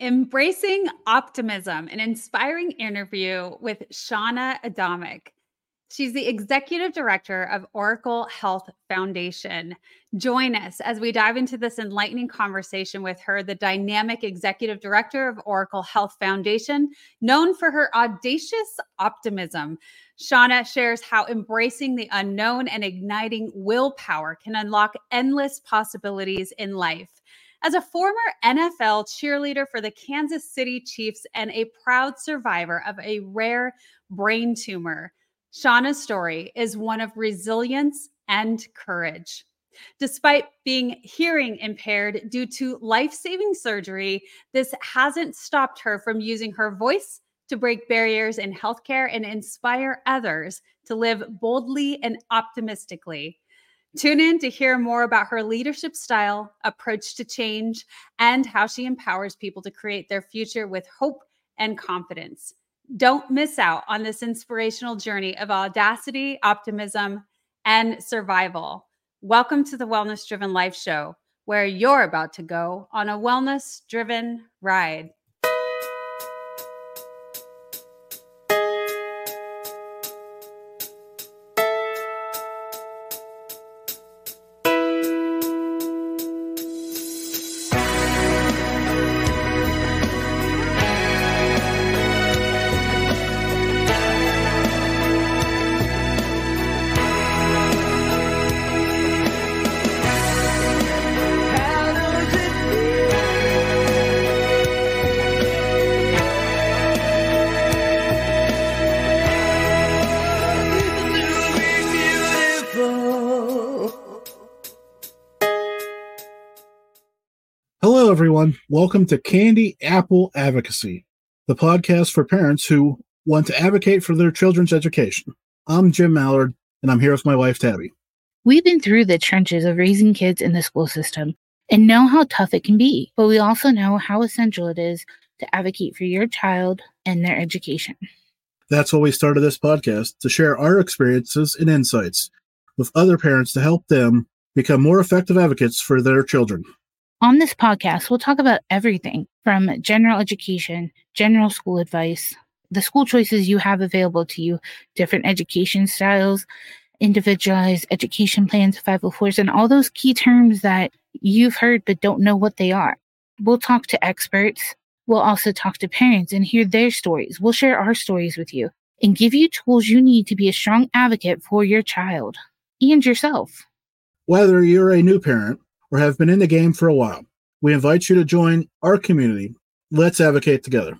Embracing Optimism, an inspiring interview with Shauna Adamic. She's the executive director of Oracle Health Foundation. Join us as we dive into this enlightening conversation with her, the dynamic executive director of Oracle Health Foundation, known for her audacious optimism. Shauna shares how embracing the unknown and igniting willpower can unlock endless possibilities in life. As a former NFL cheerleader for the Kansas City Chiefs and a proud survivor of a rare brain tumor, Shauna's story is one of resilience and courage. Despite being hearing impaired due to life saving surgery, this hasn't stopped her from using her voice to break barriers in healthcare and inspire others to live boldly and optimistically. Tune in to hear more about her leadership style, approach to change, and how she empowers people to create their future with hope and confidence. Don't miss out on this inspirational journey of audacity, optimism, and survival. Welcome to the Wellness Driven Life Show, where you're about to go on a wellness driven ride. Everyone. Welcome to Candy Apple Advocacy, the podcast for parents who want to advocate for their children's education. I'm Jim Mallard, and I'm here with my wife, Tabby. We've been through the trenches of raising kids in the school system and know how tough it can be, but we also know how essential it is to advocate for your child and their education. That's why we started this podcast to share our experiences and insights with other parents to help them become more effective advocates for their children. On this podcast, we'll talk about everything from general education, general school advice, the school choices you have available to you, different education styles, individualized education plans, 504s, and all those key terms that you've heard but don't know what they are. We'll talk to experts. We'll also talk to parents and hear their stories. We'll share our stories with you and give you tools you need to be a strong advocate for your child and yourself. Whether you're a new parent, or have been in the game for a while. We invite you to join our community. Let's advocate together.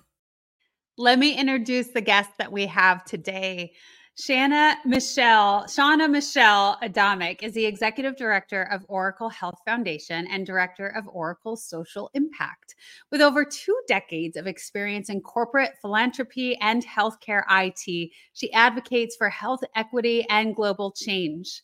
Let me introduce the guest that we have today. Shanna Michelle, Shauna Michelle Adamic is the executive director of Oracle Health Foundation and director of Oracle Social Impact. With over two decades of experience in corporate philanthropy and healthcare IT, she advocates for health equity and global change.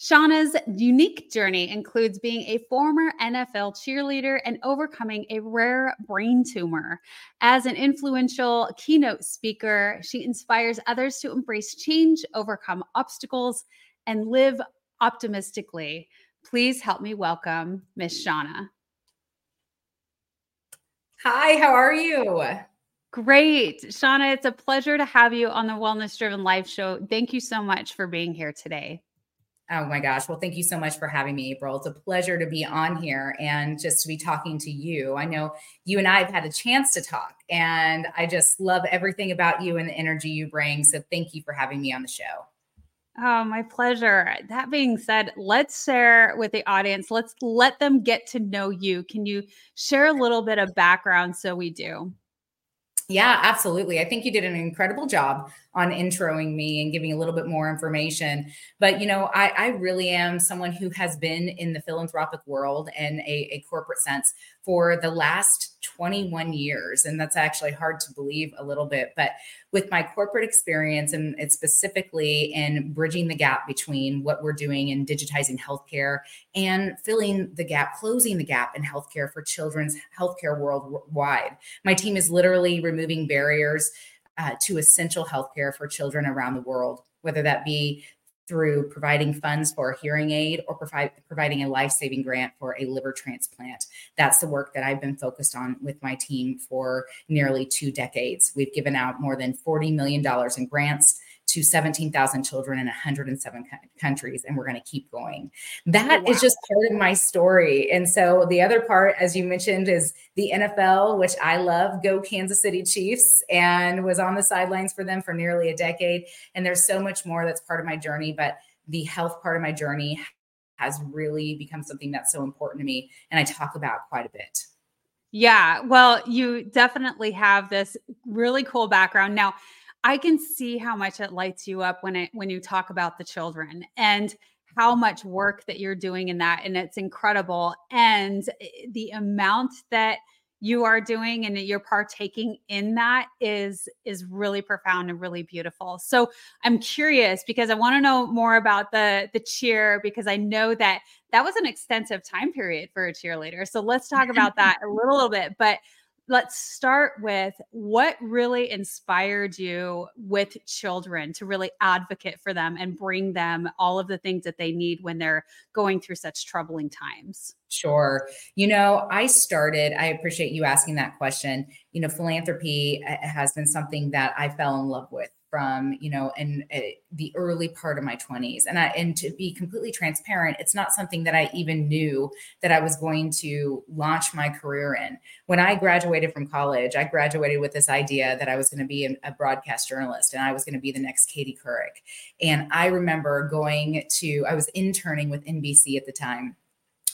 Shauna's unique journey includes being a former NFL cheerleader and overcoming a rare brain tumor. As an influential keynote speaker, she inspires others to embrace change, overcome obstacles, and live optimistically. Please help me welcome Miss Shauna. Hi, how are you? Great. Shauna, it's a pleasure to have you on the Wellness Driven Life Show. Thank you so much for being here today. Oh my gosh. Well, thank you so much for having me, April. It's a pleasure to be on here and just to be talking to you. I know you and I have had a chance to talk, and I just love everything about you and the energy you bring. So thank you for having me on the show. Oh, my pleasure. That being said, let's share with the audience. Let's let them get to know you. Can you share a little bit of background so we do? Yeah, absolutely. I think you did an incredible job on introing me and giving a little bit more information. But, you know, I, I really am someone who has been in the philanthropic world and a, a corporate sense for the last 21 years. And that's actually hard to believe a little bit. But with my corporate experience and it's specifically in bridging the gap between what we're doing in digitizing healthcare and filling the gap, closing the gap in healthcare for children's healthcare worldwide. My team is literally removing barriers uh, to essential healthcare for children around the world, whether that be through providing funds for a hearing aid or provide, providing a life saving grant for a liver transplant. That's the work that I've been focused on with my team for nearly two decades. We've given out more than $40 million in grants to 17,000 children in 107 countries, and we're going to keep going. That oh, wow. is just part of my story. And so the other part, as you mentioned, is the NFL, which I love. Go Kansas City Chiefs, and was on the sidelines for them for nearly a decade. And there's so much more that's part of my journey, but the health part of my journey has really become something that's so important to me, and I talk about quite a bit. Yeah, well, you definitely have this really cool background. Now, I can see how much it lights you up when it when you talk about the children and how much work that you're doing in that and it's incredible and eh, the amount that you are doing and you're partaking in that is is really profound and really beautiful. So I'm curious because I want to know more about the the cheer because I know that that was an extensive time period for a cheerleader. So let's talk about that a little, little bit. But let's start with what really inspired you with children to really advocate for them and bring them all of the things that they need when they're going through such troubling times. Sure. You know, I started, I appreciate you asking that question. You know, philanthropy uh, has been something that I fell in love with from you know in uh, the early part of my 20s and i and to be completely transparent it's not something that i even knew that i was going to launch my career in. When i graduated from college i graduated with this idea that i was going to be a broadcast journalist and i was going to be the next katie couric. And i remember going to i was interning with nbc at the time.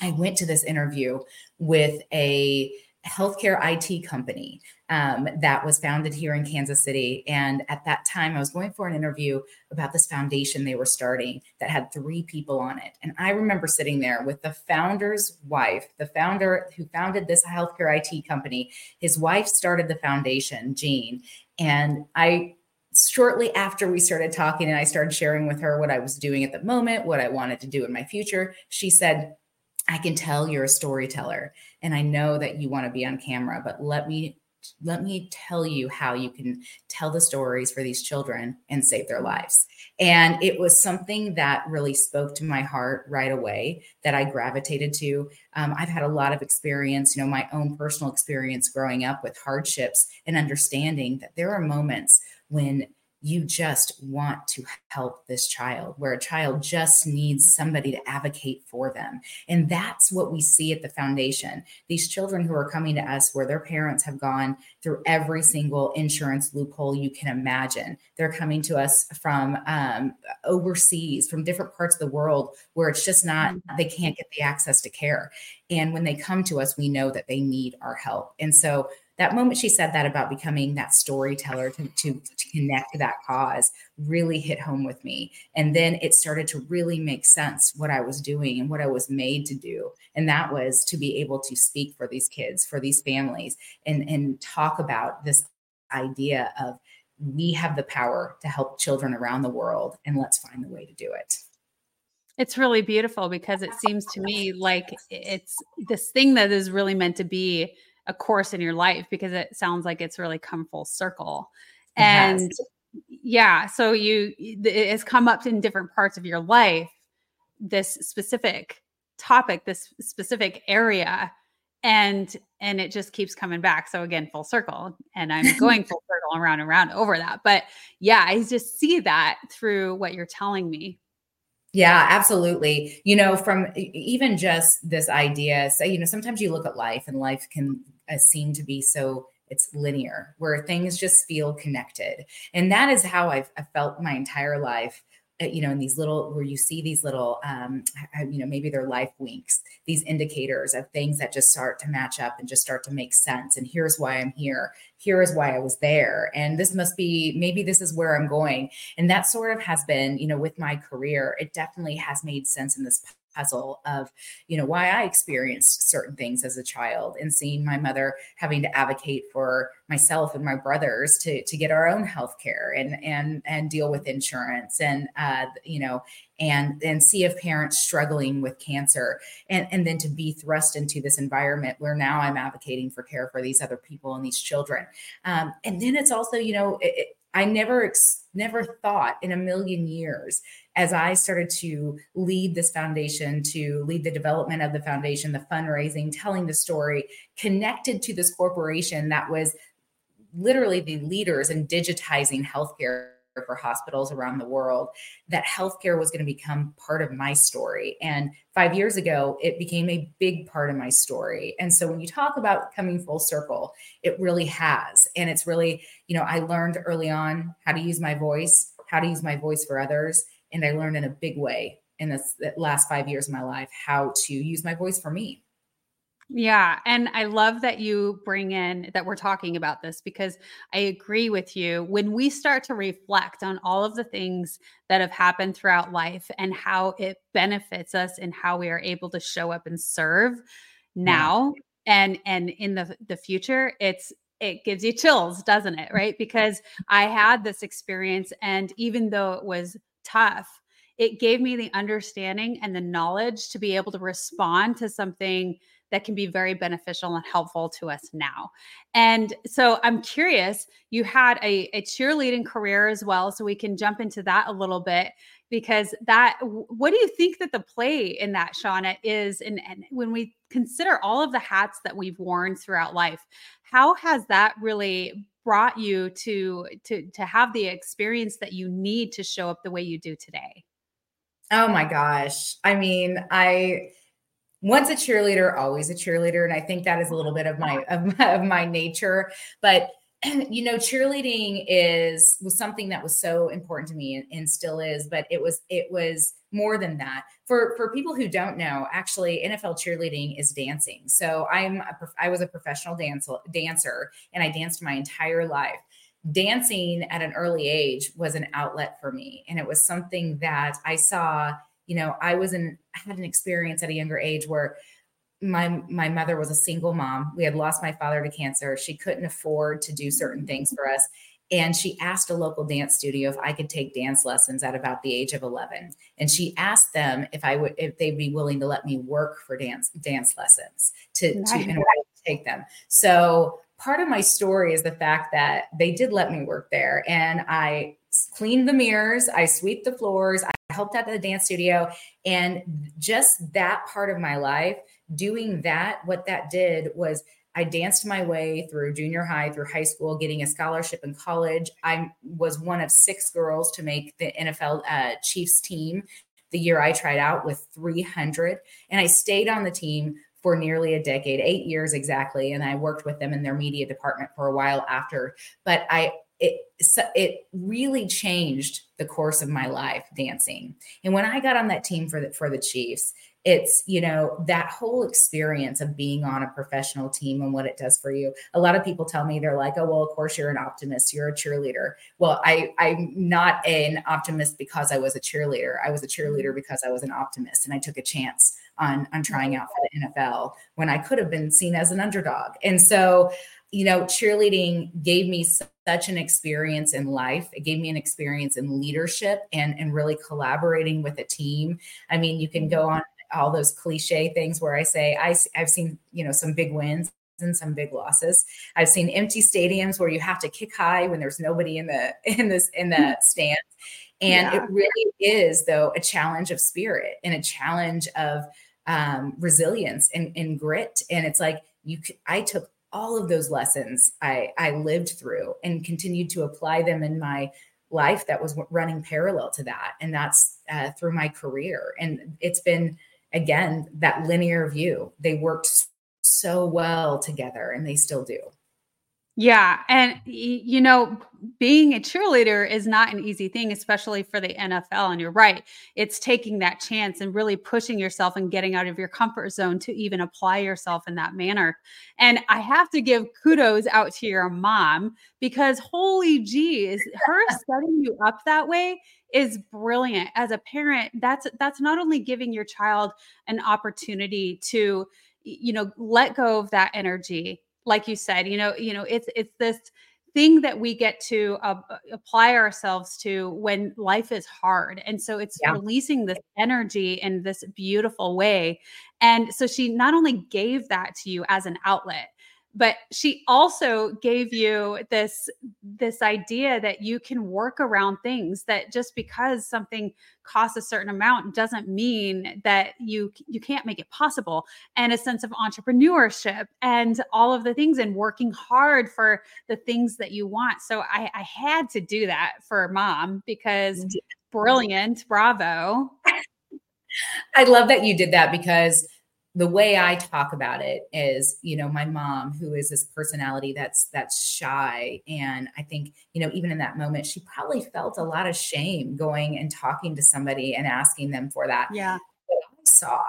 I went to this interview with a healthcare IT company um, that was founded here in Kansas City. And at that time, I was going for an interview about this foundation they were starting that had three people on it. And I remember sitting there with the founder's wife, the founder who founded this healthcare IT company. His wife started the foundation, Jean. And I shortly after we started talking and I started sharing with her what I was doing at the moment, what I wanted to do in my future, she said, I can tell you're a storyteller and I know that you want to be on camera, but let me let me tell you how you can tell the stories for these children and save their lives. And it was something that really spoke to my heart right away that I gravitated to. Um, I've had a lot of experience, you know, my own personal experience growing up with hardships and understanding that there are moments when you just want to help this child, where a child just needs somebody to advocate for them. And that's what we see at the foundation. These children who are coming to us, where their parents have gone through every single insurance loophole you can imagine. They're coming to us from um, overseas, from different parts of the world, where it's just not, mm-hmm. they can't get the access to care. And when they come to us, we know that they need our help. And so, that moment she said that about becoming that storyteller to, to, to, connect to that cause really hit home with me. And then it started to really make sense what I was doing and what I was made to do. And that was to be able to speak for these kids, for these families, and, and talk about this idea of we have the power to help children around the world and let's find the way to do it. It's really beautiful because it seems to me like it's this thing that is really meant to be a course in your life because it sounds like it's really come full circle. And yeah, so you it has come up in different parts of your life this specific topic, this specific area and and it just keeps coming back. So again full circle and i'm going full circle around and around over that. But yeah i just see that through what you're telling me yeah, absolutely. You know, from even just this idea, say, you know, sometimes you look at life and life can uh, seem to be so it's linear where things just feel connected. And that is how I've, I've felt my entire life you know, in these little where you see these little, um, you know, maybe they're life winks, these indicators of things that just start to match up and just start to make sense. And here's why I'm here. Here is why I was there. And this must be maybe this is where I'm going. And that sort of has been, you know, with my career, it definitely has made sense in this puzzle of you know why i experienced certain things as a child and seeing my mother having to advocate for myself and my brothers to to get our own health care and and and deal with insurance and uh you know and and see if parents struggling with cancer and and then to be thrust into this environment where now i'm advocating for care for these other people and these children. Um, and then it's also you know it, I never never thought in a million years as I started to lead this foundation, to lead the development of the foundation, the fundraising, telling the story, connected to this corporation that was literally the leaders in digitizing healthcare for hospitals around the world that healthcare was going to become part of my story. And five years ago, it became a big part of my story. And so when you talk about coming full circle, it really has. And it's really, you know, I learned early on how to use my voice, how to use my voice for others. And I learned in a big way in this the last five years of my life how to use my voice for me. Yeah. And I love that you bring in that we're talking about this because I agree with you. When we start to reflect on all of the things that have happened throughout life and how it benefits us and how we are able to show up and serve now yeah. and and in the the future, it's it gives you chills, doesn't it? Right? Because I had this experience and even though it was tough, it gave me the understanding and the knowledge to be able to respond to something that can be very beneficial and helpful to us now. And so I'm curious, you had a, a cheerleading career as well. So we can jump into that a little bit because that what do you think that the play in that shauna is and, and when we consider all of the hats that we've worn throughout life how has that really brought you to to to have the experience that you need to show up the way you do today oh my gosh i mean i once a cheerleader, always a cheerleader. And I think that is a little bit of my of my, of my nature. But you know, cheerleading is was something that was so important to me and, and, still is, but it was it was more than that. For for people who don't know, actually NFL cheerleading is dancing. So I'm a, I was a professional dancer dancer and I danced my entire life. Dancing at an early age was an outlet for me and it was something that I saw you know, I was in I had an experience at a younger age where my my mother was a single mom. We had lost my father to cancer. She couldn't afford to do certain mm-hmm. things for us. And she asked a local dance studio if I could take dance lessons at about the age of 11. And she asked them if I would if they'd be willing to let me work for dance dance lessons to, nice. to in order to take them. So part of my story is the fact that they did let me work there and I cleaned the mirrors, I sweep the floors, helped out at the dance studio. And just that part of my life, doing that, what that did was I danced my way through junior high, through high school, getting a scholarship in college. I was one of six girls to make the NFL uh, Chiefs team the year I tried out with 300. And I stayed on the team for nearly a decade, eight years exactly. And I worked with them in their media department for a while after. But I it it really changed the course of my life dancing. And when I got on that team for the for the Chiefs, it's you know that whole experience of being on a professional team and what it does for you. A lot of people tell me they're like, "Oh, well, of course you're an optimist. You're a cheerleader." Well, I I'm not an optimist because I was a cheerleader. I was a cheerleader mm-hmm. because I was an optimist and I took a chance on on trying out for the NFL when I could have been seen as an underdog. And so you know, cheerleading gave me such an experience in life. It gave me an experience in leadership and, and really collaborating with a team. I mean, you can go on all those cliche things where I say, I, I've seen, you know, some big wins and some big losses. I've seen empty stadiums where you have to kick high when there's nobody in the in this in the mm. stands. And yeah. it really is though a challenge of spirit and a challenge of um, resilience and, and grit. And it's like you I took all of those lessons I, I lived through and continued to apply them in my life that was running parallel to that. And that's uh, through my career. And it's been, again, that linear view. They worked so well together and they still do. Yeah. And, you know, being a cheerleader is not an easy thing, especially for the NFL. And you're right. It's taking that chance and really pushing yourself and getting out of your comfort zone to even apply yourself in that manner. And I have to give kudos out to your mom because holy geez, her setting you up that way is brilliant. As a parent, that's that's not only giving your child an opportunity to, you know, let go of that energy like you said you know you know it's it's this thing that we get to uh, apply ourselves to when life is hard and so it's yeah. releasing this energy in this beautiful way and so she not only gave that to you as an outlet but she also gave you this this idea that you can work around things that just because something costs a certain amount doesn't mean that you you can't make it possible and a sense of entrepreneurship and all of the things and working hard for the things that you want. So i i had to do that for mom because brilliant bravo. I love that you did that because the way I talk about it is, you know, my mom, who is this personality that's that's shy, and I think, you know, even in that moment, she probably felt a lot of shame going and talking to somebody and asking them for that. Yeah. But I saw,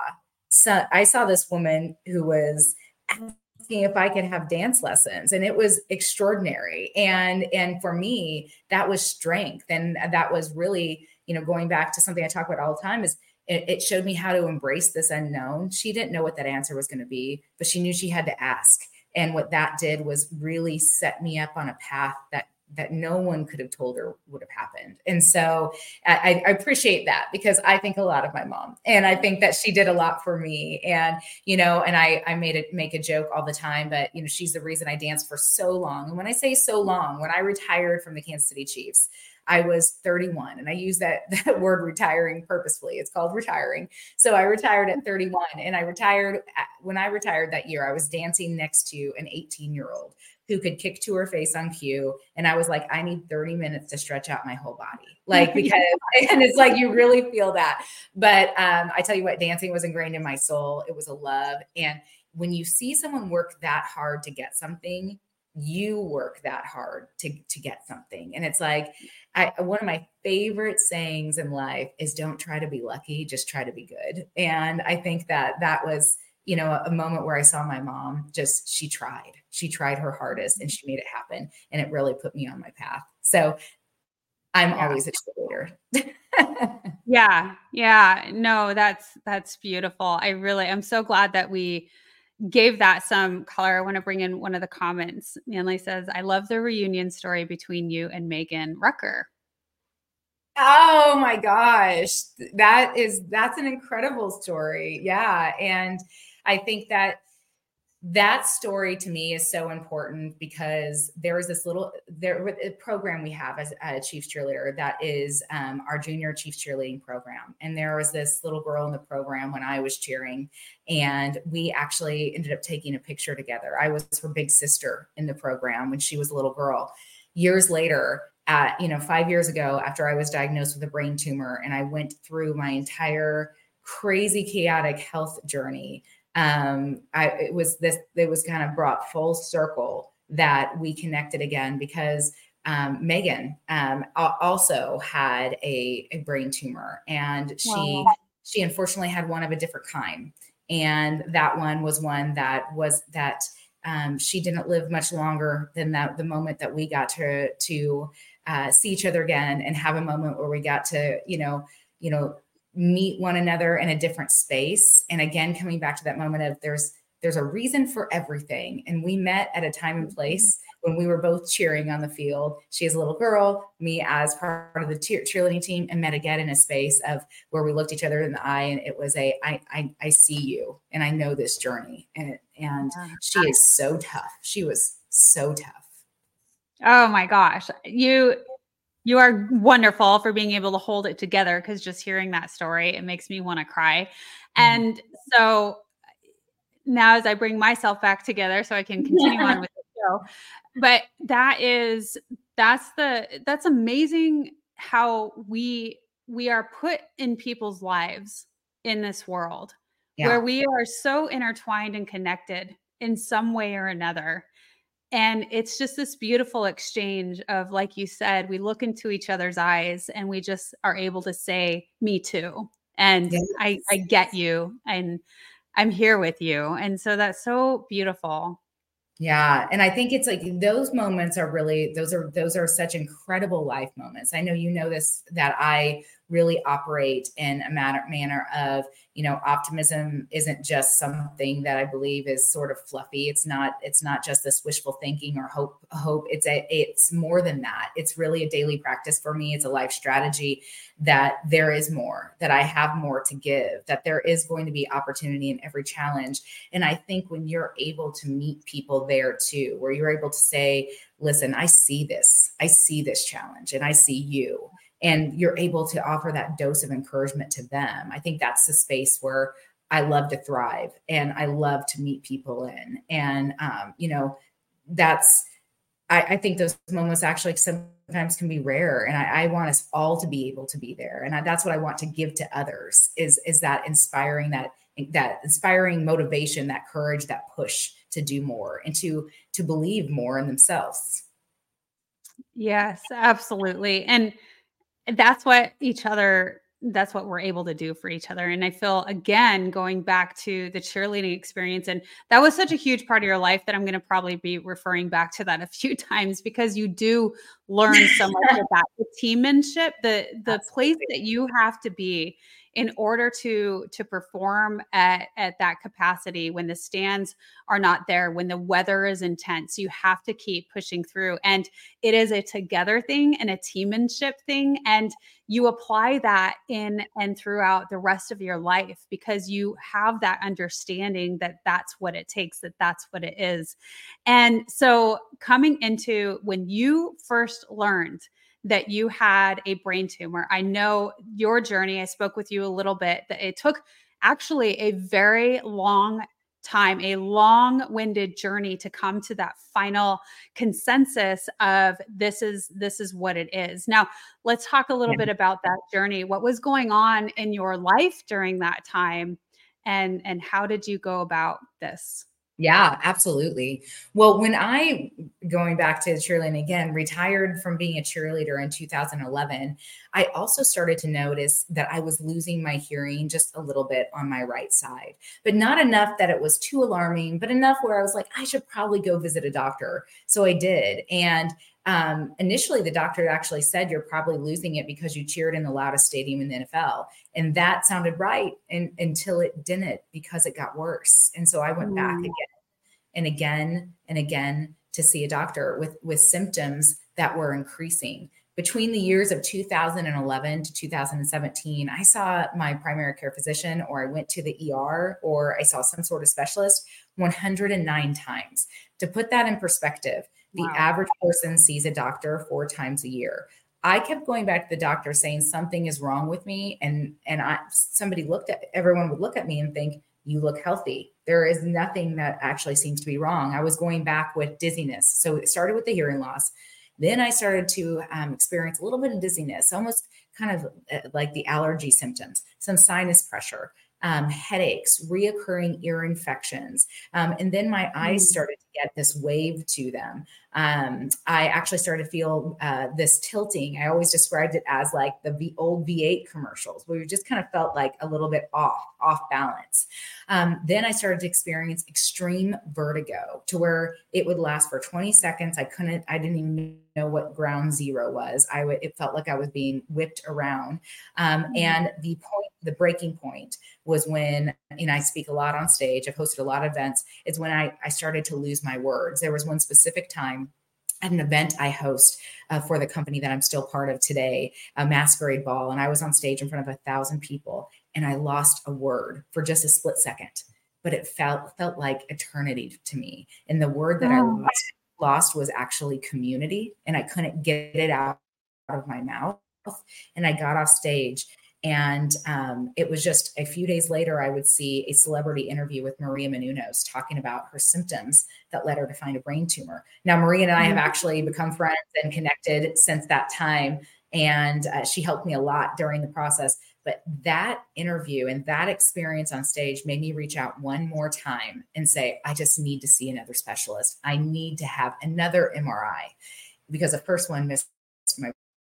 so I saw this woman who was asking if I could have dance lessons, and it was extraordinary. And and for me, that was strength, and that was really, you know, going back to something I talk about all the time is it, it showed me how to embrace this unknown. She didn't know what that answer was going to be, but she knew she had to ask. And what that did was really set me up on a path that that no one could have told her would have happened. And so I, I, appreciate that because I think a lot of my mom and I think that she did a lot for me. And, you know, and I, I made it make a joke all the time, but you know, she's the reason I danced for so long. And when I say so long, when I retired from the Kansas City Chiefs, I was 31 and I use that, that word retiring purposefully. It's called retiring. So I retired at 31 and I retired when I retired that year, I was dancing next to an 18 year old who could kick to her face on cue. And I was like, I need 30 minutes to stretch out my whole body. Like, because, and it's like, you really feel that. But um, I tell you what, dancing was ingrained in my soul. It was a love. And when you see someone work that hard to get something, you work that hard to, to get something. And it's like, I, one of my favorite sayings in life is don't try to be lucky, just try to be good. And I think that that was, you know, a, a moment where I saw my mom just, she tried, she tried her hardest and she made it happen. And it really put me on my path. So I'm yeah. always a cheerleader. yeah. Yeah. No, that's, that's beautiful. I really, I'm so glad that we, gave that some color. I want to bring in one of the comments. Manley says, I love the reunion story between you and Megan Rucker. Oh my gosh. That is that's an incredible story. Yeah. And I think that that story to me is so important because there is this little there program we have as a chief cheerleader that is um, our junior Chiefs cheerleading program, and there was this little girl in the program when I was cheering, and we actually ended up taking a picture together. I was her big sister in the program when she was a little girl. Years later, at you know five years ago, after I was diagnosed with a brain tumor, and I went through my entire crazy chaotic health journey um, I, it was this, it was kind of brought full circle that we connected again because um, Megan um, also had a, a, brain tumor and she, wow. she unfortunately had one of a different kind. And that one was one that was that um, she didn't live much longer than that the moment that we got to to uh, see each other again and have a moment where we got to you know you know meet one another in a different space. And again coming back to that moment of there's there's a reason for everything. And we met at a time and mm-hmm. place when we were both cheering on the field. She as a little girl me as part of the cheerleading team and met again in a space of where we looked each other in the eye and it was a i i, I see you and i know this journey. And and she is so tough. She was so tough. Oh my gosh. You you are wonderful for being able to hold it together because just hearing that story, it makes me want to cry. Mm-hmm. And so now, as I bring myself back together so I can continue on with the show, but that is that's the that's amazing how we we are put in people's lives in this world yeah. where we are so intertwined and connected in some way or another and it's just this beautiful exchange of, like you said, we look into each other's eyes and we just are able to say, Me too. And yes. I, I get you and I'm here with you. And so that's so beautiful. Yeah. And I think it's like those moments are really, those are, those are such incredible life moments. I know you know this, that I really operate in a manner, manner of, you know, optimism isn't just something that I believe is sort of fluffy. It's not, it's not just this wishful thinking or hope, hope. It's a, it's more than that. It's really a daily practice for me. It's a life strategy that there is more, that I have more to give, that there is going to be opportunity in every challenge. And I think when you're able to meet people there too, where you're able to say, listen, I see this, I see this challenge and I see you and you're able to offer that dose of encouragement to them. I think that's the space where I love to thrive and I love to meet people in. And, um, you know, that's, I, I, think those moments actually sometimes can be rare. And I, I want us all to be able to be there. And I, that's what I want to give to others is, is that inspiring, that, that inspiring motivation, that courage, that push to do more and to, to believe more in themselves. Yes, absolutely. And, that's what each other that's what we're able to do for each other and i feel again going back to the cheerleading experience and that was such a huge part of your life that i'm going to probably be referring back to that a few times because you do learn so much about the teammanship the the Absolutely. place that you have to be in order to to perform at, at that capacity when the stands are not there when the weather is intense you have to keep pushing through and it is a together thing and a teammanship thing and you apply that in and throughout the rest of your life because you have that understanding that that's what it takes that that's what it is and so coming into when you first learned that you had a brain tumor. I know your journey. I spoke with you a little bit that it took actually a very long time, a long winded journey to come to that final consensus of this is this is what it is. Now, let's talk a little yeah. bit about that journey. What was going on in your life during that time and and how did you go about this? Yeah, absolutely. Well, when I, going back to cheerleading again, retired from being a cheerleader in 2011, I also started to notice that I was losing my hearing just a little bit on my right side, but not enough that it was too alarming, but enough where I was like, I should probably go visit a doctor. So I did. And um, initially, the doctor actually said you're probably losing it because you cheered in the loudest stadium in the NFL. And that sounded right and, until it didn't because it got worse. And so I went mm. back again and again and again to see a doctor with, with symptoms that were increasing. Between the years of 2011 to 2017, I saw my primary care physician, or I went to the ER, or I saw some sort of specialist 109 times. To put that in perspective, the wow. average person sees a doctor four times a year. I kept going back to the doctor saying something is wrong with me, and and I somebody looked at everyone would look at me and think you look healthy. There is nothing that actually seems to be wrong. I was going back with dizziness, so it started with the hearing loss. Then I started to um, experience a little bit of dizziness, almost kind of uh, like the allergy symptoms, some sinus pressure um, headaches, reoccurring ear infections. Um, and then my eyes mm. started to get this wave to them. Um, I actually started to feel uh, this tilting. I always described it as like the v- old V8 commercials, where you just kind of felt like a little bit off, off balance. Um, then I started to experience extreme vertigo to where it would last for 20 seconds. I couldn't, I didn't even know what ground zero was. I would, it felt like I was being whipped around. Um, mm-hmm. And the point, the breaking point was when, and I speak a lot on stage, I've hosted a lot of events, it's when I, I started to lose my words. There was one specific time at an event I host uh, for the company that I'm still part of today, a masquerade ball. And I was on stage in front of a thousand people and I lost a word for just a split second, but it felt felt like eternity to me. And the word that oh. I lost, lost was actually community, and I couldn't get it out of my mouth. And I got off stage and um, it was just a few days later, I would see a celebrity interview with Maria Menounos talking about her symptoms that led her to find a brain tumor. Now, Maria and I have mm-hmm. actually become friends and connected since that time. And uh, she helped me a lot during the process. But that interview and that experience on stage made me reach out one more time and say, I just need to see another specialist. I need to have another MRI because the first one missed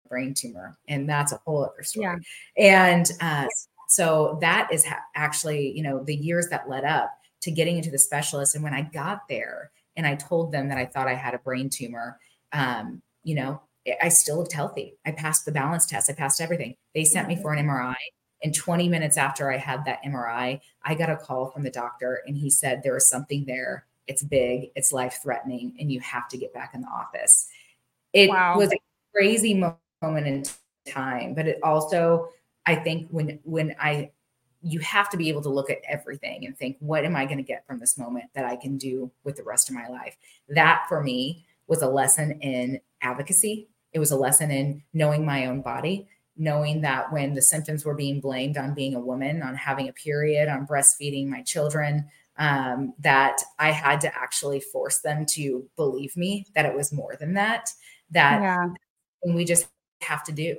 brain tumor, and that's a whole other story. Yeah. And uh, so that is ha- actually, you know, the years that led up to getting into the specialist. And when I got there and I told them that I thought I had a brain tumor, um, you know, I still looked healthy. I passed the balance test. I passed everything. They sent me for an MRI. And 20 minutes after I had that MRI, I got a call from the doctor and he said, There is something there. It's big, it's life threatening, and you have to get back in the office. It wow. was a crazy moment in time, but it also, I think, when when I you have to be able to look at everything and think, what am I going to get from this moment that I can do with the rest of my life? That for me was a lesson in advocacy. It was a lesson in knowing my own body, knowing that when the symptoms were being blamed on being a woman, on having a period, on breastfeeding my children, um, that I had to actually force them to believe me that it was more than that. That yeah. and we just have to do.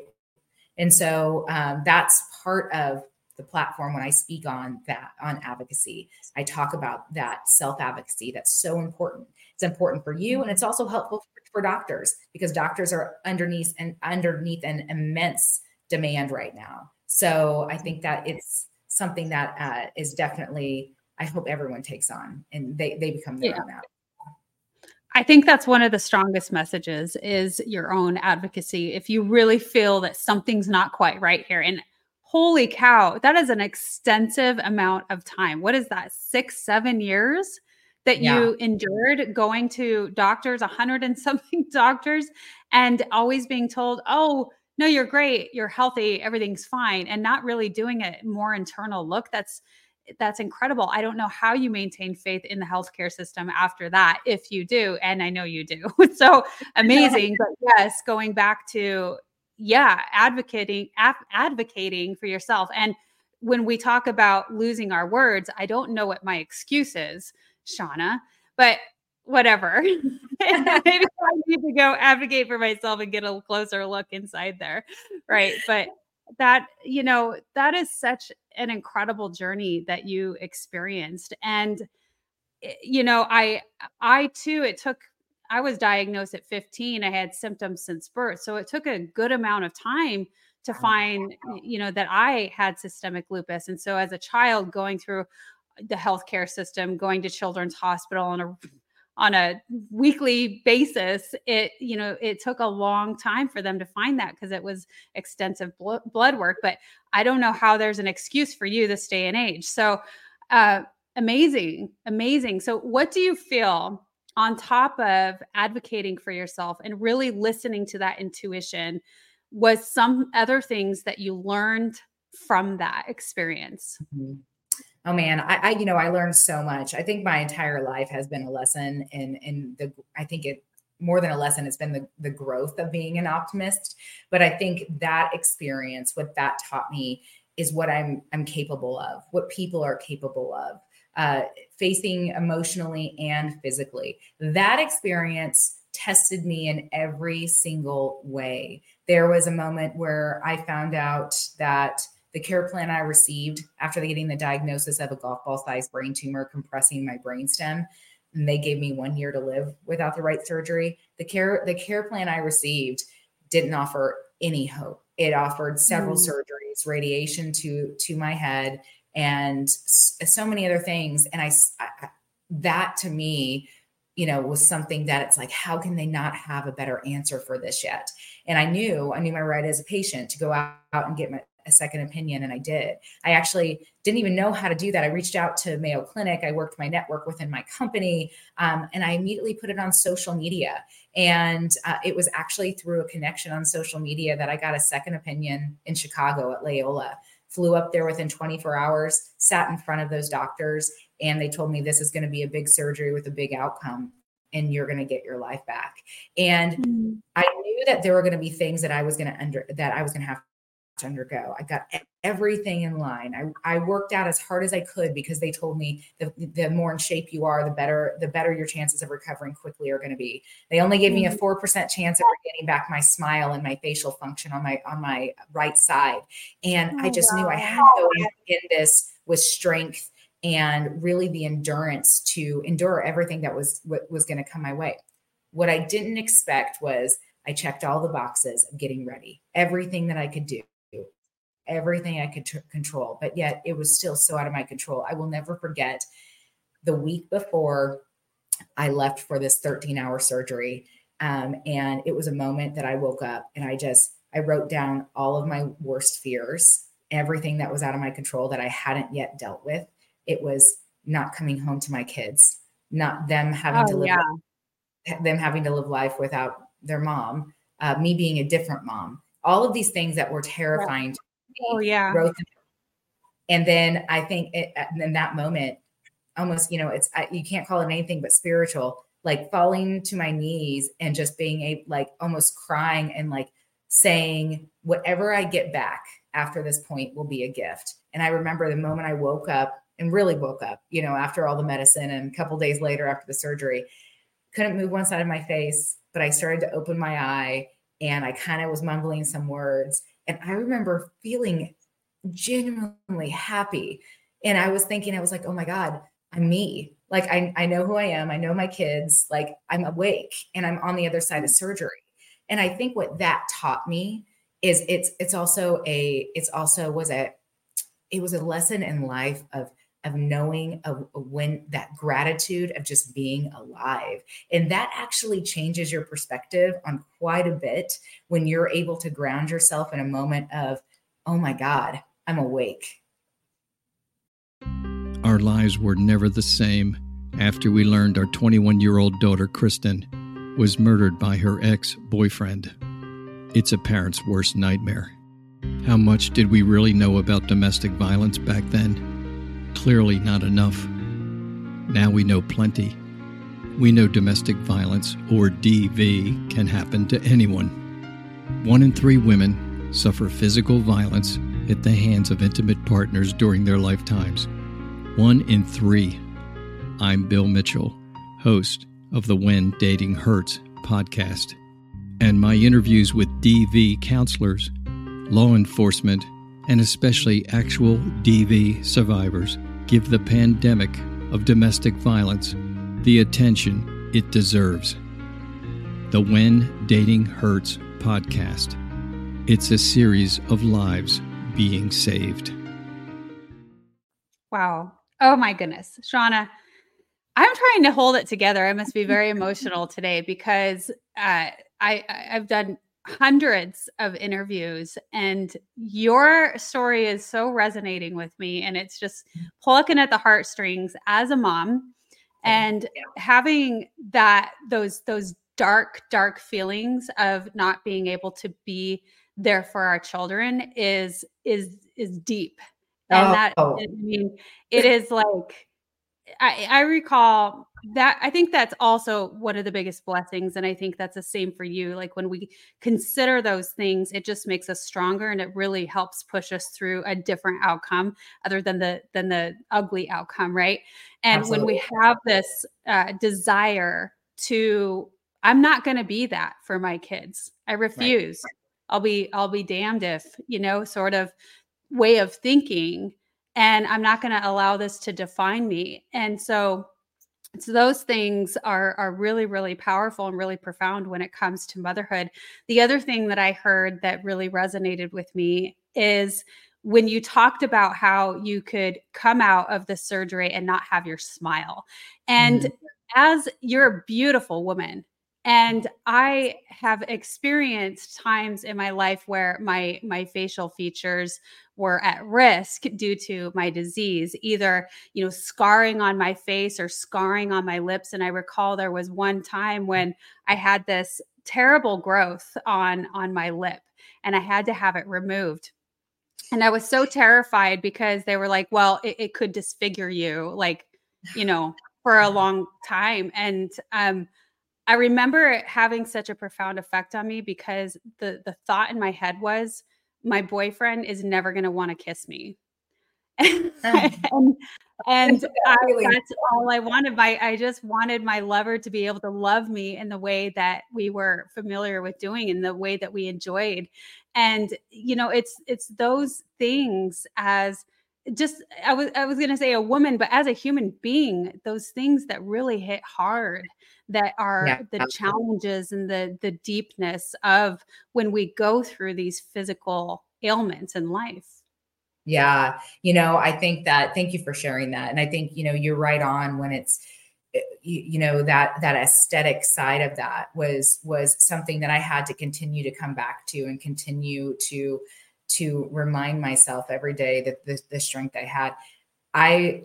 And so um, that's part of the platform when I speak on that on advocacy. I talk about that self advocacy that's so important. It's important for you, and it's also helpful for, for doctors because doctors are underneath and underneath an immense demand right now. So I think that it's something that uh, is definitely I hope everyone takes on and they they become their yeah. own advocate. I think that's one of the strongest messages is your own advocacy. If you really feel that something's not quite right here and holy cow, that is an extensive amount of time. What is that? 6 7 years that yeah. you endured going to doctors, a hundred and something doctors and always being told, "Oh, no, you're great, you're healthy, everything's fine," and not really doing a more internal look. That's that's incredible. I don't know how you maintain faith in the healthcare system after that, if you do. And I know you do. so amazing. but yes, going back to, yeah, advocating, advocating for yourself. And when we talk about losing our words, I don't know what my excuse is, Shauna, but whatever. Maybe I need to go advocate for myself and get a closer look inside there. Right. But that you know that is such an incredible journey that you experienced and eh, you know i i too it took i was diagnosed at 15 i had symptoms since birth so it took a good amount of time to find you know that i had systemic lupus and so as a child going through the healthcare system going to children's hospital and a on a weekly basis it you know it took a long time for them to find that because it was extensive bl- blood work but i don't know how there's an excuse for you this day and age. So uh amazing amazing. So what do you feel on top of advocating for yourself and really listening to that intuition was some other things that you learned from that experience? Mm-hmm oh man, I, I, you know, I learned so much. I think my entire life has been a lesson in in the I think it more than a lesson, it's been the, the growth of being an optimist. But I think that experience, what that taught me is what I'm I'm capable of, what people are capable of, uh, facing emotionally and physically. That experience tested me in every single way. There was a moment where I found out that the care plan I received after getting the diagnosis of a golf ball sized brain tumor compressing my brainstem, and they gave me one year to live without the right surgery. The care the care plan I received didn't offer any hope. It offered several mm. surgeries, radiation to to my head, and so many other things. And I, I that to me you know was something that it's like how can they not have a better answer for this yet and i knew i knew my right as a patient to go out, out and get my, a second opinion and I did. I actually didn't even know how to do that. I reached out to Mayo Clinic. I worked my network within my company um, and I immediately put it on social media. And uh, it was actually through a connection on social media that I got a second opinion in Chicago at Loyola. Flew up there within 24 hours, sat in front of those doctors, and they told me this is going to be a big surgery with a big outcome and you're going to get your life back. And mm-hmm. I knew that there were going to be things that I was going to under that I was going to have undergo. I got everything in line. I, I worked out as hard as I could because they told me the, the more in shape you are, the better the better your chances of recovering quickly are going to be. They only gave me a mm-hmm. four percent chance of getting back my smile and my facial function on my on my right side, and oh, I just wow. knew I had to go in this with strength and really the endurance to endure everything that was what was going to come my way. What I didn't expect was I checked all the boxes of getting ready, everything that I could do everything I could t- control, but yet it was still so out of my control. I will never forget the week before I left for this 13 hour surgery. Um, and it was a moment that I woke up and I just, I wrote down all of my worst fears, everything that was out of my control that I hadn't yet dealt with. It was not coming home to my kids, not them having oh, to live, yeah. them having to live life without their mom, uh, me being a different mom, all of these things that were terrifying. Yeah. Oh yeah. And then I think it, uh, in that moment, almost, you know, it's, I, you can't call it anything but spiritual, like falling to my knees and just being a, like almost crying and like saying, whatever I get back after this point will be a gift. And I remember the moment I woke up and really woke up, you know, after all the medicine and a couple days later after the surgery, couldn't move one side of my face, but I started to open my eye and I kind of was mumbling some words. And I remember feeling genuinely happy. And I was thinking, I was like, oh my God, I'm me. Like I, I know who I am. I know my kids. Like I'm awake and I'm on the other side of surgery. And I think what that taught me is it's it's also a it's also was a it was a lesson in life of of knowing of when that gratitude of just being alive. And that actually changes your perspective on quite a bit when you're able to ground yourself in a moment of oh my god i'm awake. Our lives were never the same after we learned our 21 year old daughter kristen was murdered by her ex boyfriend it's a parent's worst nightmare. How much did we really know about domestic violence back then Clearly not enough. Now we know plenty. We know domestic violence, or DV, can happen to anyone. One in three women suffer physical violence at the hands of intimate partners during their lifetimes. One in three. I'm Bill Mitchell, host of the When Dating Hurts podcast, and my interviews with DV counselors, law enforcement, and especially actual DV survivors give the pandemic of domestic violence the attention it deserves. The When Dating Hurts podcast. It's a series of lives being saved. Wow. Oh my goodness. Shanna, I'm trying to hold it together. I must be very emotional today because uh, I, I've done hundreds of interviews and your story is so resonating with me and it's just plucking at the heartstrings as a mom and yeah. having that those those dark dark feelings of not being able to be there for our children is is is deep and oh. that i mean it is like I, I recall that I think that's also one of the biggest blessings. And I think that's the same for you. Like when we consider those things, it just makes us stronger and it really helps push us through a different outcome other than the than the ugly outcome, right? And Absolutely. when we have this uh, desire to, I'm not going to be that for my kids. I refuse. Right. I'll be I'll be damned if, you know, sort of way of thinking and I'm not going to allow this to define me. And so so those things are are really really powerful and really profound when it comes to motherhood. The other thing that I heard that really resonated with me is when you talked about how you could come out of the surgery and not have your smile. And mm-hmm. as you're a beautiful woman, and i have experienced times in my life where my my facial features were at risk due to my disease either you know scarring on my face or scarring on my lips. And i recall there was one time when i had this terrible growth on on my lip and i had to have it removed. And i was so terrified because they were like well it, it could disfigure you like you know for a long time. And um I remember it having such a profound effect on me because the the thought in my head was my boyfriend is never going to want to kiss me. and, and I, that's all I wanted. My I just wanted my lover to be able to love me in the way that we were familiar with doing, in the way that we enjoyed. And you know, it's it's those things as just I was I was going to say a woman, but as a human being, those things that really hit hard that are yeah, the absolutely. challenges and the the deepness of when we go through these physical ailments in life. Yeah, you know, I think that thank you for sharing that. And I think, you know, you're right on when it's eh, you know that that aesthetic side of that was was something that i had to continue to come back to and continue to to remind myself every day that the, the strength i had i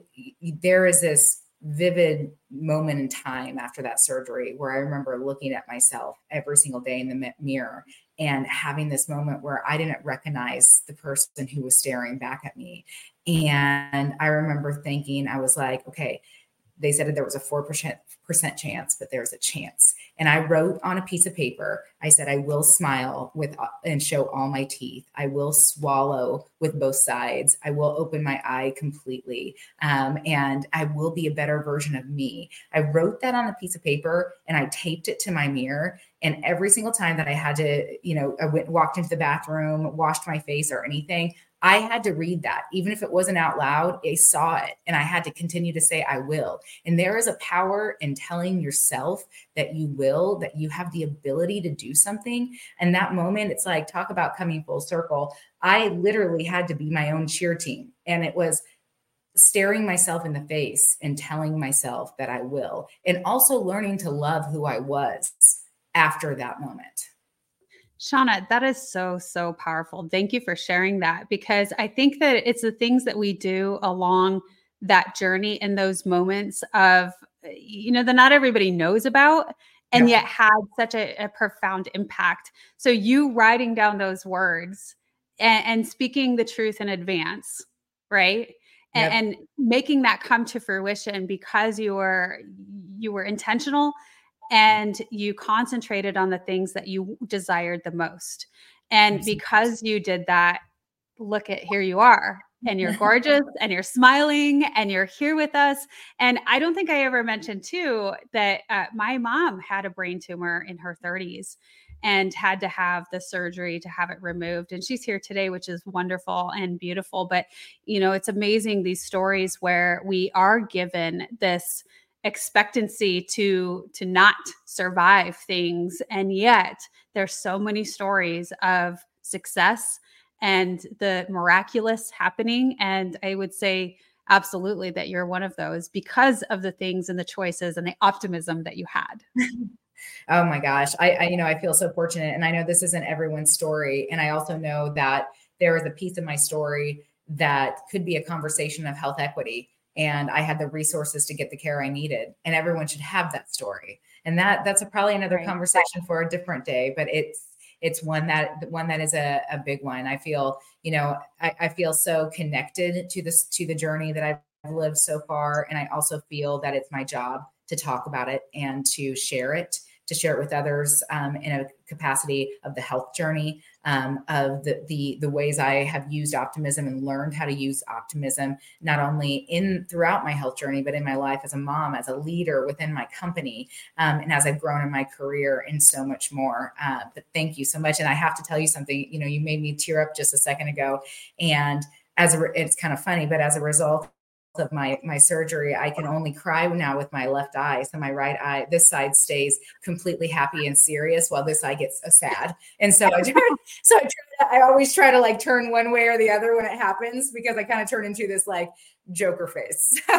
there is this vivid moment in time after that surgery where i remember looking at myself every single day in the mirror and having this moment where i didn't recognize the person who was staring back at me and i remember thinking i was like okay they said there was a 4% chance, but there's a chance. And I wrote on a piece of paper, I said, I will smile with and show all my teeth. I will swallow with both sides. I will open my eye completely. Um, and I will be a better version of me. I wrote that on a piece of paper and I taped it to my mirror. And every single time that I had to, you know, I went, walked into the bathroom, washed my face or anything, I had to read that, even if it wasn't out loud, I saw it and I had to continue to say, I will. And there is a power in telling yourself that you will, that you have the ability to do something. And that moment, it's like, talk about coming full circle. I literally had to be my own cheer team. And it was, staring myself in the face and telling myself that I will, and also learning to love who I was after that moment. Shanna, that is so, so powerful. Thank you for sharing that because I think that it's the things that we do along that journey in those moments of, eh, you know, that not everybody knows about and yeah. yet had such a, a, profound impact. So you writing down those words and, and speaking the truth in advance, right? And, yep. and making that come to fruition because you were you were intentional and you concentrated on the things that you desired the most. And because you did that, look at here you are and you're gorgeous and you're smiling and you're here with us. And I don't think I ever mentioned too that uh, my mom had a brain tumor in her 30s and had to have the surgery to have it removed. And she's here today, which is wonderful and beautiful. But, you know, it's amazing these stories where we are given this expectancy to to not survive things. And yet there's so many stories of success and the miraculous happening. And i would say absolutely that you're one of those because of the things and the choices and the optimism that you had. Oh my gosh. I, I you know i feel so fortunate. And i know this isn't everyone's story. And i also know that there is a piece of my story that could be a conversation of health equity and I had the resources to get the care I needed. And everyone should have that story. And that that's a, probably another right. conversation for a different day, but it's it's one that one that is a, a big one. I feel, you know, I, I feel so connected to this to the journey that I've lived so far. And I also feel that it's my job to talk about it and to share it to share it with others um, in a capacity of the health journey, um, of the, the the ways I have used optimism and learned how to use optimism not only in throughout my health journey, but in my life as a mom, as a leader within my company, um, and as I've grown in my career, and so much more. Uh, but thank you so much. And I have to tell you something. You know, you made me tear up just a second ago, and as a, it's kind of funny, but as a result of my my surgery i can only cry now with my left eye. So my right eye this side stays completely happy and serious while this eye gets uh, sad. And so i turn so I, to, I always try to like turn one way or the other when it happens because i kind of turn into this like joker face.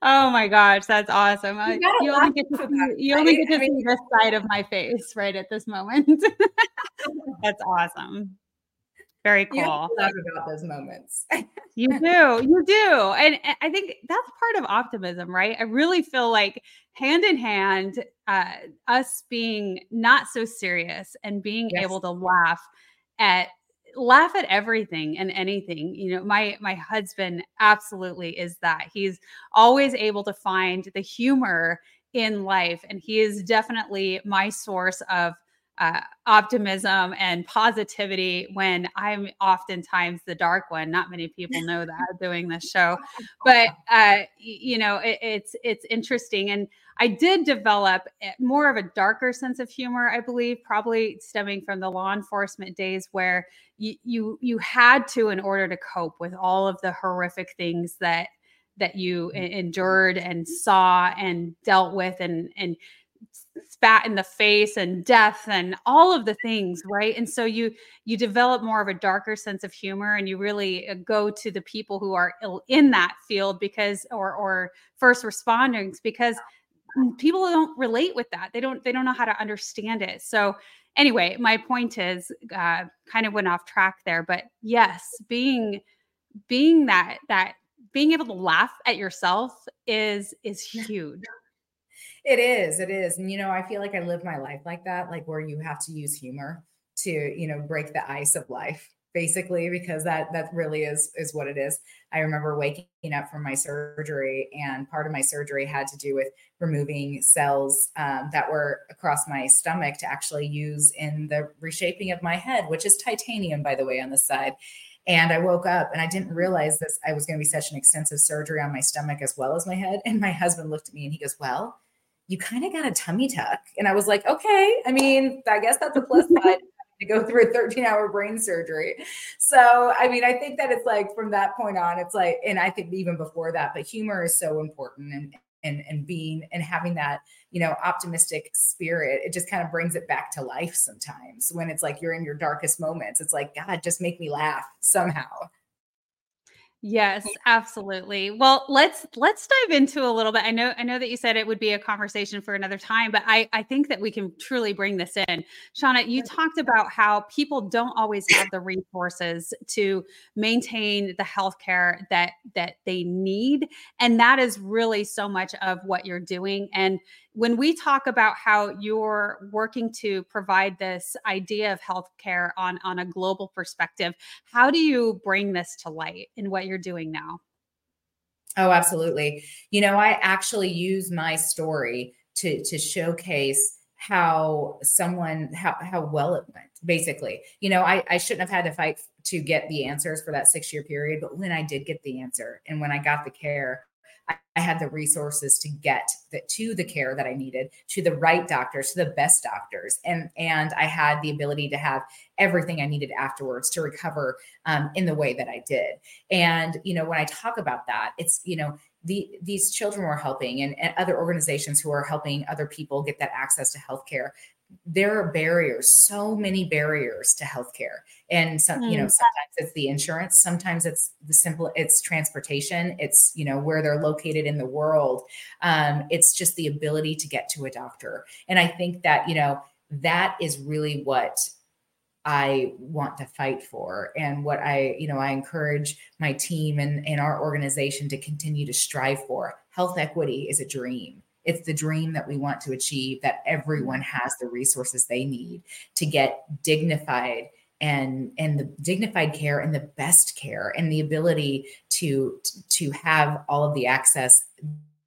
Oh my gosh that's awesome. You, you only get to see, you only get to I mean, see this side of my face right at this moment. That's awesome. Very cool. love about those moments. You do. You do. And, I think that's part of optimism, right? I really feel like hand in hand, uh, us being not so serious and being yes. able to laugh at laugh at everything and anything you know my my husband absolutely is that he's always able to find the humor in life and he is definitely my source of uh, optimism and positivity when I'm oftentimes the dark one. Not many people know that doing this show, but uh, you know it, it's it's interesting. And I did develop more of a darker sense of humor, I believe, probably stemming from the law enforcement days where you you you had to in order to cope with all of the horrific things that that you mm-hmm. endured and saw and dealt with and and spat in the face and death and all of the things right? And so you you develop more of a darker sense of humor and you really uh, go to the people who are in that field because or or first responders because people don't relate with that. They don't they don't know how to understand it. So anyway my point is uh, kind of went off track there but yes being being that that being able to laugh at yourself is is huge it is. It is. And, you know, I feel like I live my life like that, like where you have to use humor to, you know, break the ice of life basically because that that really is is what it is i remember waking up from my surgery and part of my surgery had to do with removing cells um, that were across my stomach to actually use in the reshaping of my head which is titanium by the way on the side and I woke up and I didn't realize this I was going to be such an extensive surgery on my stomach as well as my head. And my husband looked at me and he goes, Well, you kind of got a tummy tuck. And I was like, okay, I mean, I guess that's a plus side to go through a 13 hour brain surgery. So, I mean, I think that it's like from that point on, it's like, and I think even before that, but humor is so important and, and, and being and having that, you know, optimistic spirit, it just kind of brings it back to life sometimes when it's like you're in your darkest moments. It's like, God, just make me laugh somehow. Yes, absolutely. Well, let's let's dive into a little bit. I know I know that you said it would be a conversation for another time, but I I think that we can truly bring this in. Shanna, you talked about how people don't always have the resources to maintain the healthcare that that they need, and that is really so much of what you're doing and when we talk about how you're working to provide this idea of healthcare on on a global perspective how do you bring this to light in what you're doing now? Oh absolutely. You know i actually use my story to to showcase how someone how how well it went basically. You know i i shouldn't have had to fight to get the answers for that six year period but when i did get the answer and when i got the care I had the resources to get the, to the care that I needed, to the right doctors, to the best doctors, and and I had the ability to have everything I needed afterwards to recover um, in the way that I did. And you know, when I talk about that, it's you know the, these children were helping and, and, other organizations who are helping other people get that access to healthcare there are barriers, so many barriers to healthcare. And some, mm. you know, mm. sometimes it's the insurance, sometimes it's the simple, it's transportation, it's, you know, where they're located in the world. Um, it's just the ability to get to a doctor. And I think that, you know, that is really what I want to fight for and what I, you know, I encourage my team and, and our organization to continue to strive for. Health equity is a dream it's the dream that we want to achieve that everyone has the resources they need to get dignified and and the dignified care and the best care and the ability to to have all of the access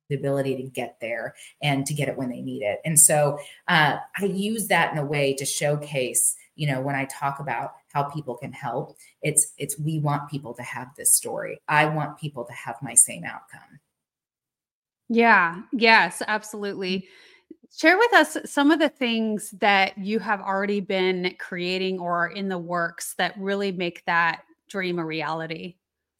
the ability to get there and to get it when they need it. And so uh, i use that in a way to showcase you know when i talk about how people can help it's it's we want people to have this story. I want people to have my same outcome yeah. Yes, absolutely. Mm. Share with us some of the things that you have already been creating or in the works that really make that dream a reality.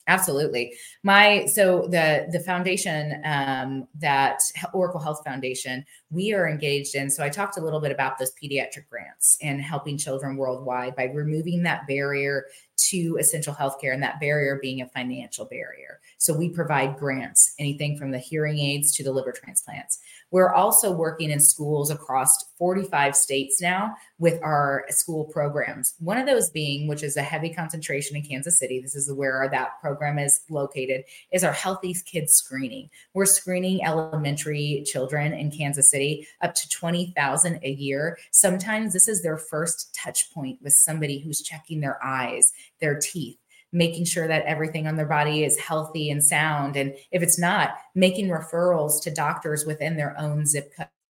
Absolutely. My so the the foundation um, that Oracle Health Foundation we are engaged in. So I talked a little bit about those pediatric grants and helping children worldwide by removing that barrier to essential healthcare and that barrier being a financial barrier. So we provide grants, anything from the hearing aids to the liver transplants. We're also working in schools across 45 states now with our school programs. One of those being, which is a heavy concentration in Kansas City, this is where that program is located, is our Healthy Kids screening. We're screening elementary children in Kansas City up to 20,000 a year. Sometimes this is their first touch point with somebody who's checking their eyes, their teeth making sure that everything on their body is healthy and sound. And if it's not, making referrals to doctors within their own zip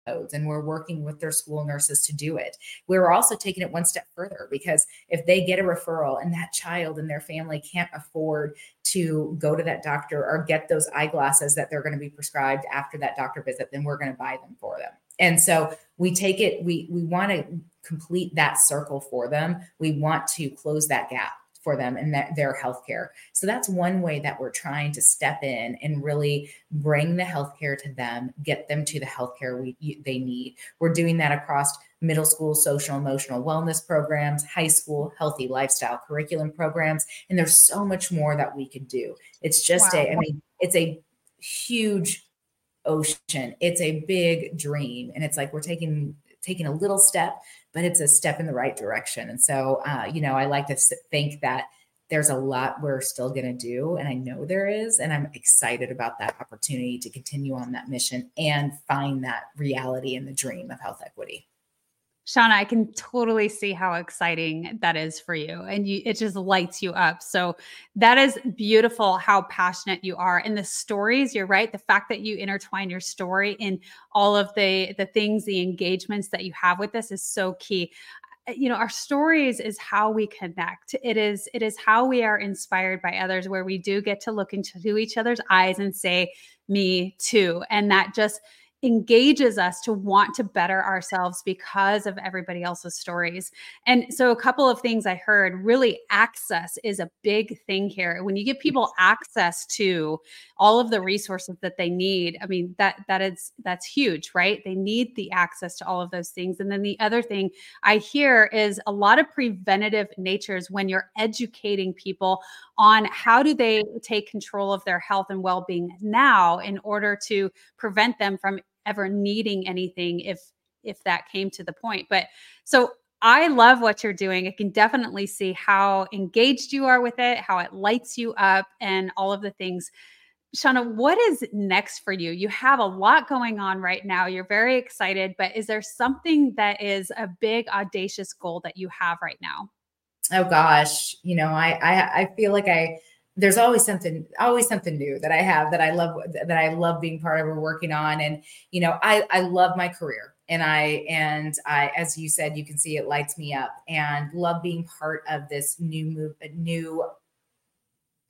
codes. And we're working with their school nurses to do it. We're also taking it one step further because if they get a referral and that child and their family can't afford to go to that doctor or get those eyeglasses that they're going to be prescribed after that doctor visit, then we're going to buy them for them. And so we take it, we we want to complete that circle for them. We want to close that gap for them and that their healthcare. So that's one way that we're trying to step in and really bring the healthcare to them, get them to the healthcare we they need. We're doing that across middle school social emotional wellness programs, high school healthy lifestyle curriculum programs, and there's so much more that we could do. It's just wow. a I mean, it's a huge ocean. It's a big dream and it's like we're taking taking a little step but it's a step in the right direction. And so, uh, you know, I like to think that there's a lot we're still going to do. And I know there is. And I'm excited about that opportunity to continue on that mission and find that reality and the dream of health equity. Shanna, I can totally see how exciting that is for you. And you, it just lights you up. So that is beautiful how passionate you are. And the stories, you're right. The fact that you intertwine your story in all of the the things, the engagements that you have with this is so key uh, you know our stories is how we connect it is it is how we are inspired by others where we do get to look into each other's eyes and say me too and that just engages us to want to better ourselves because of everybody else's stories. And so, a couple of things I heard really access is a big thing here. When you give people access to all of the resources that they need, I mean, that that is that's huge, right? They need the access to all of those things. And then the other thing I hear is a lot of preventative natures when you're educating people on how do they take control of their health and well-being now in order to prevent them from ever needing anything if if that came to the point but so I love what you're doing. I can definitely see how engaged you are with it, how it lights you up, and all of the things. Shanna, what is next for you? You have a lot going on right now. You're very excited, but is there something that is a big, audacious goal that you have right now? Oh gosh, you know, I I, I feel like I there's always something always something new that i have that i love that i love being part of or working on. And you know i i love my career and i and i as you said you can see it lights me up and love being part of this new move new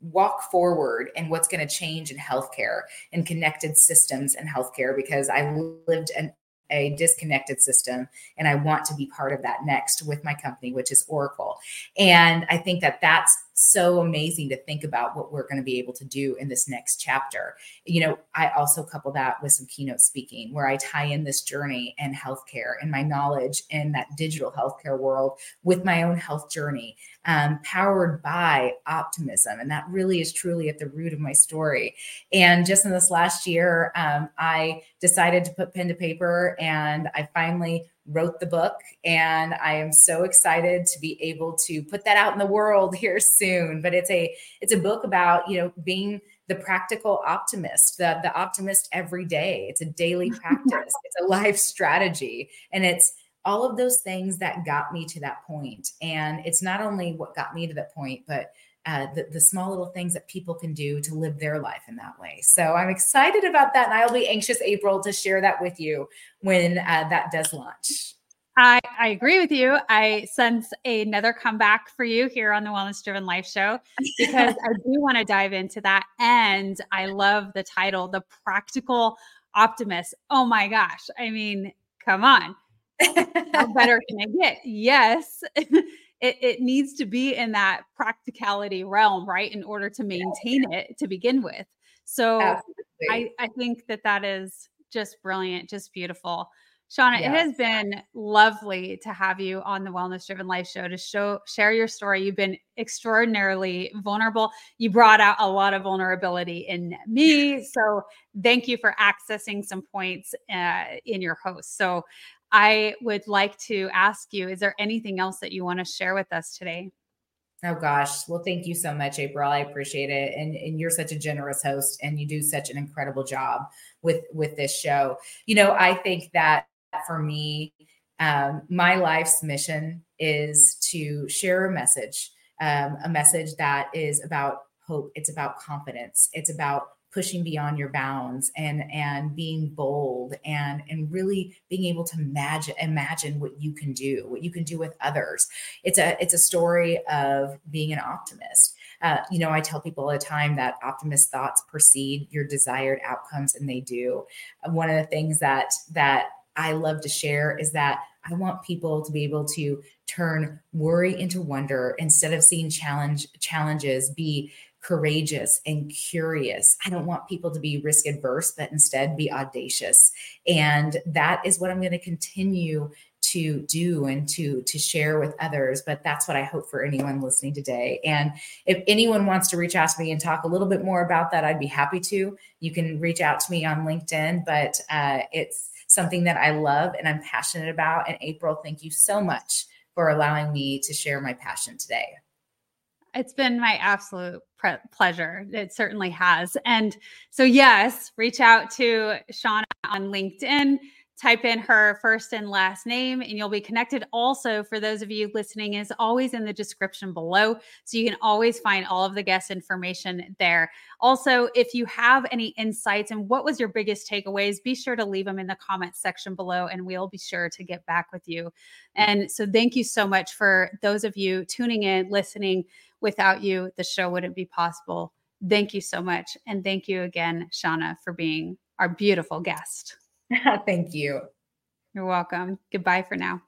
walk forward and what's going to change in healthcare and connected systems in healthcare because i lived an a disconnected system and i want to be part of that next with my company which is oracle. And i think that that's so amazing to think about what we're going to be able to do in this next chapter. You know, I also couple that with some keynote speaking where I tie in this journey and healthcare and my knowledge in that digital healthcare world with my own health journey, um, powered by optimism. And that really is truly at the root of my story. And just in this last year, um, I decided to put pen to paper and I finally wrote the book and i am so excited to be able to put that out in the world here soon. But it's a it's a book about you know being the practical optimist the the optimist every day. It's a daily practice. It's a life strategy. And it's all of those things that got me to that point. And it's not only what got me to that point but uh, the, the small little things that people can do to live their life in that way. So I'm excited about that. And I'll be anxious, April, to share that with you when uh, that does launch. I, I agree with you. I sense another comeback for you here on the Wellness Driven Life Show because I do want to dive into that. And I love the title, The Practical Optimist. Oh my gosh. I mean, come on. How better can I get? Yes. it, it needs to be in that practicality realm, right? In order to maintain yeah. it to begin with. So I, I think that that is just brilliant, just beautiful. Shanna, yes. it has been lovely to have you on the Wellness Driven Life Show to show share your story. You've been extraordinarily vulnerable. You brought out a lot of vulnerability in me, so thank you for accessing some points uh, in your host. So I would like to ask you is there anything else that you want to share with us today? Oh gosh. Well, thank you so much, April. I appreciate it. And, and you're such a generous host and you do such an incredible job with with this show. You know, I think that for me, um, my life's mission is to share a message, um, a message that is about hope. It's about confidence. It's about pushing beyond your bounds and and being bold and and really being able to imagine imagine what you can do what you can do with others. It's a it's a story of being an optimist. Uh, you know i tell people all the time that optimist thoughts precede your desired outcomes and they do. One of the things that that I love to share is that I want people to be able to turn worry into wonder instead of seeing challenge challenges be courageous and curious. I don't want people to be risk adverse, but instead be audacious. And that is what I'm going to continue to do and to to share with others but that's what i hope for anyone listening today and if anyone wants to reach out to me and talk a little bit more about that i'd be happy to you can reach out to me on linkedin but uh, it's something that i love and i'm passionate about and april thank you so much for allowing me to share my passion today it's been my absolute pre- pleasure. It certainly has. And so, yes, reach out to Shanna on LinkedIn type in her first and last name and you'll be connected also for those of you listening is always in the description below so you can always find all of the guest information there also if you have any insights and what was your biggest takeaways be sure to leave them in the comments section below and we'll be sure to get back with you and so thank you so much for those of you tuning in listening without you the show wouldn't be possible thank you so much and thank you again shanna for being our beautiful guest Thank you. You're welcome. Goodbye for now.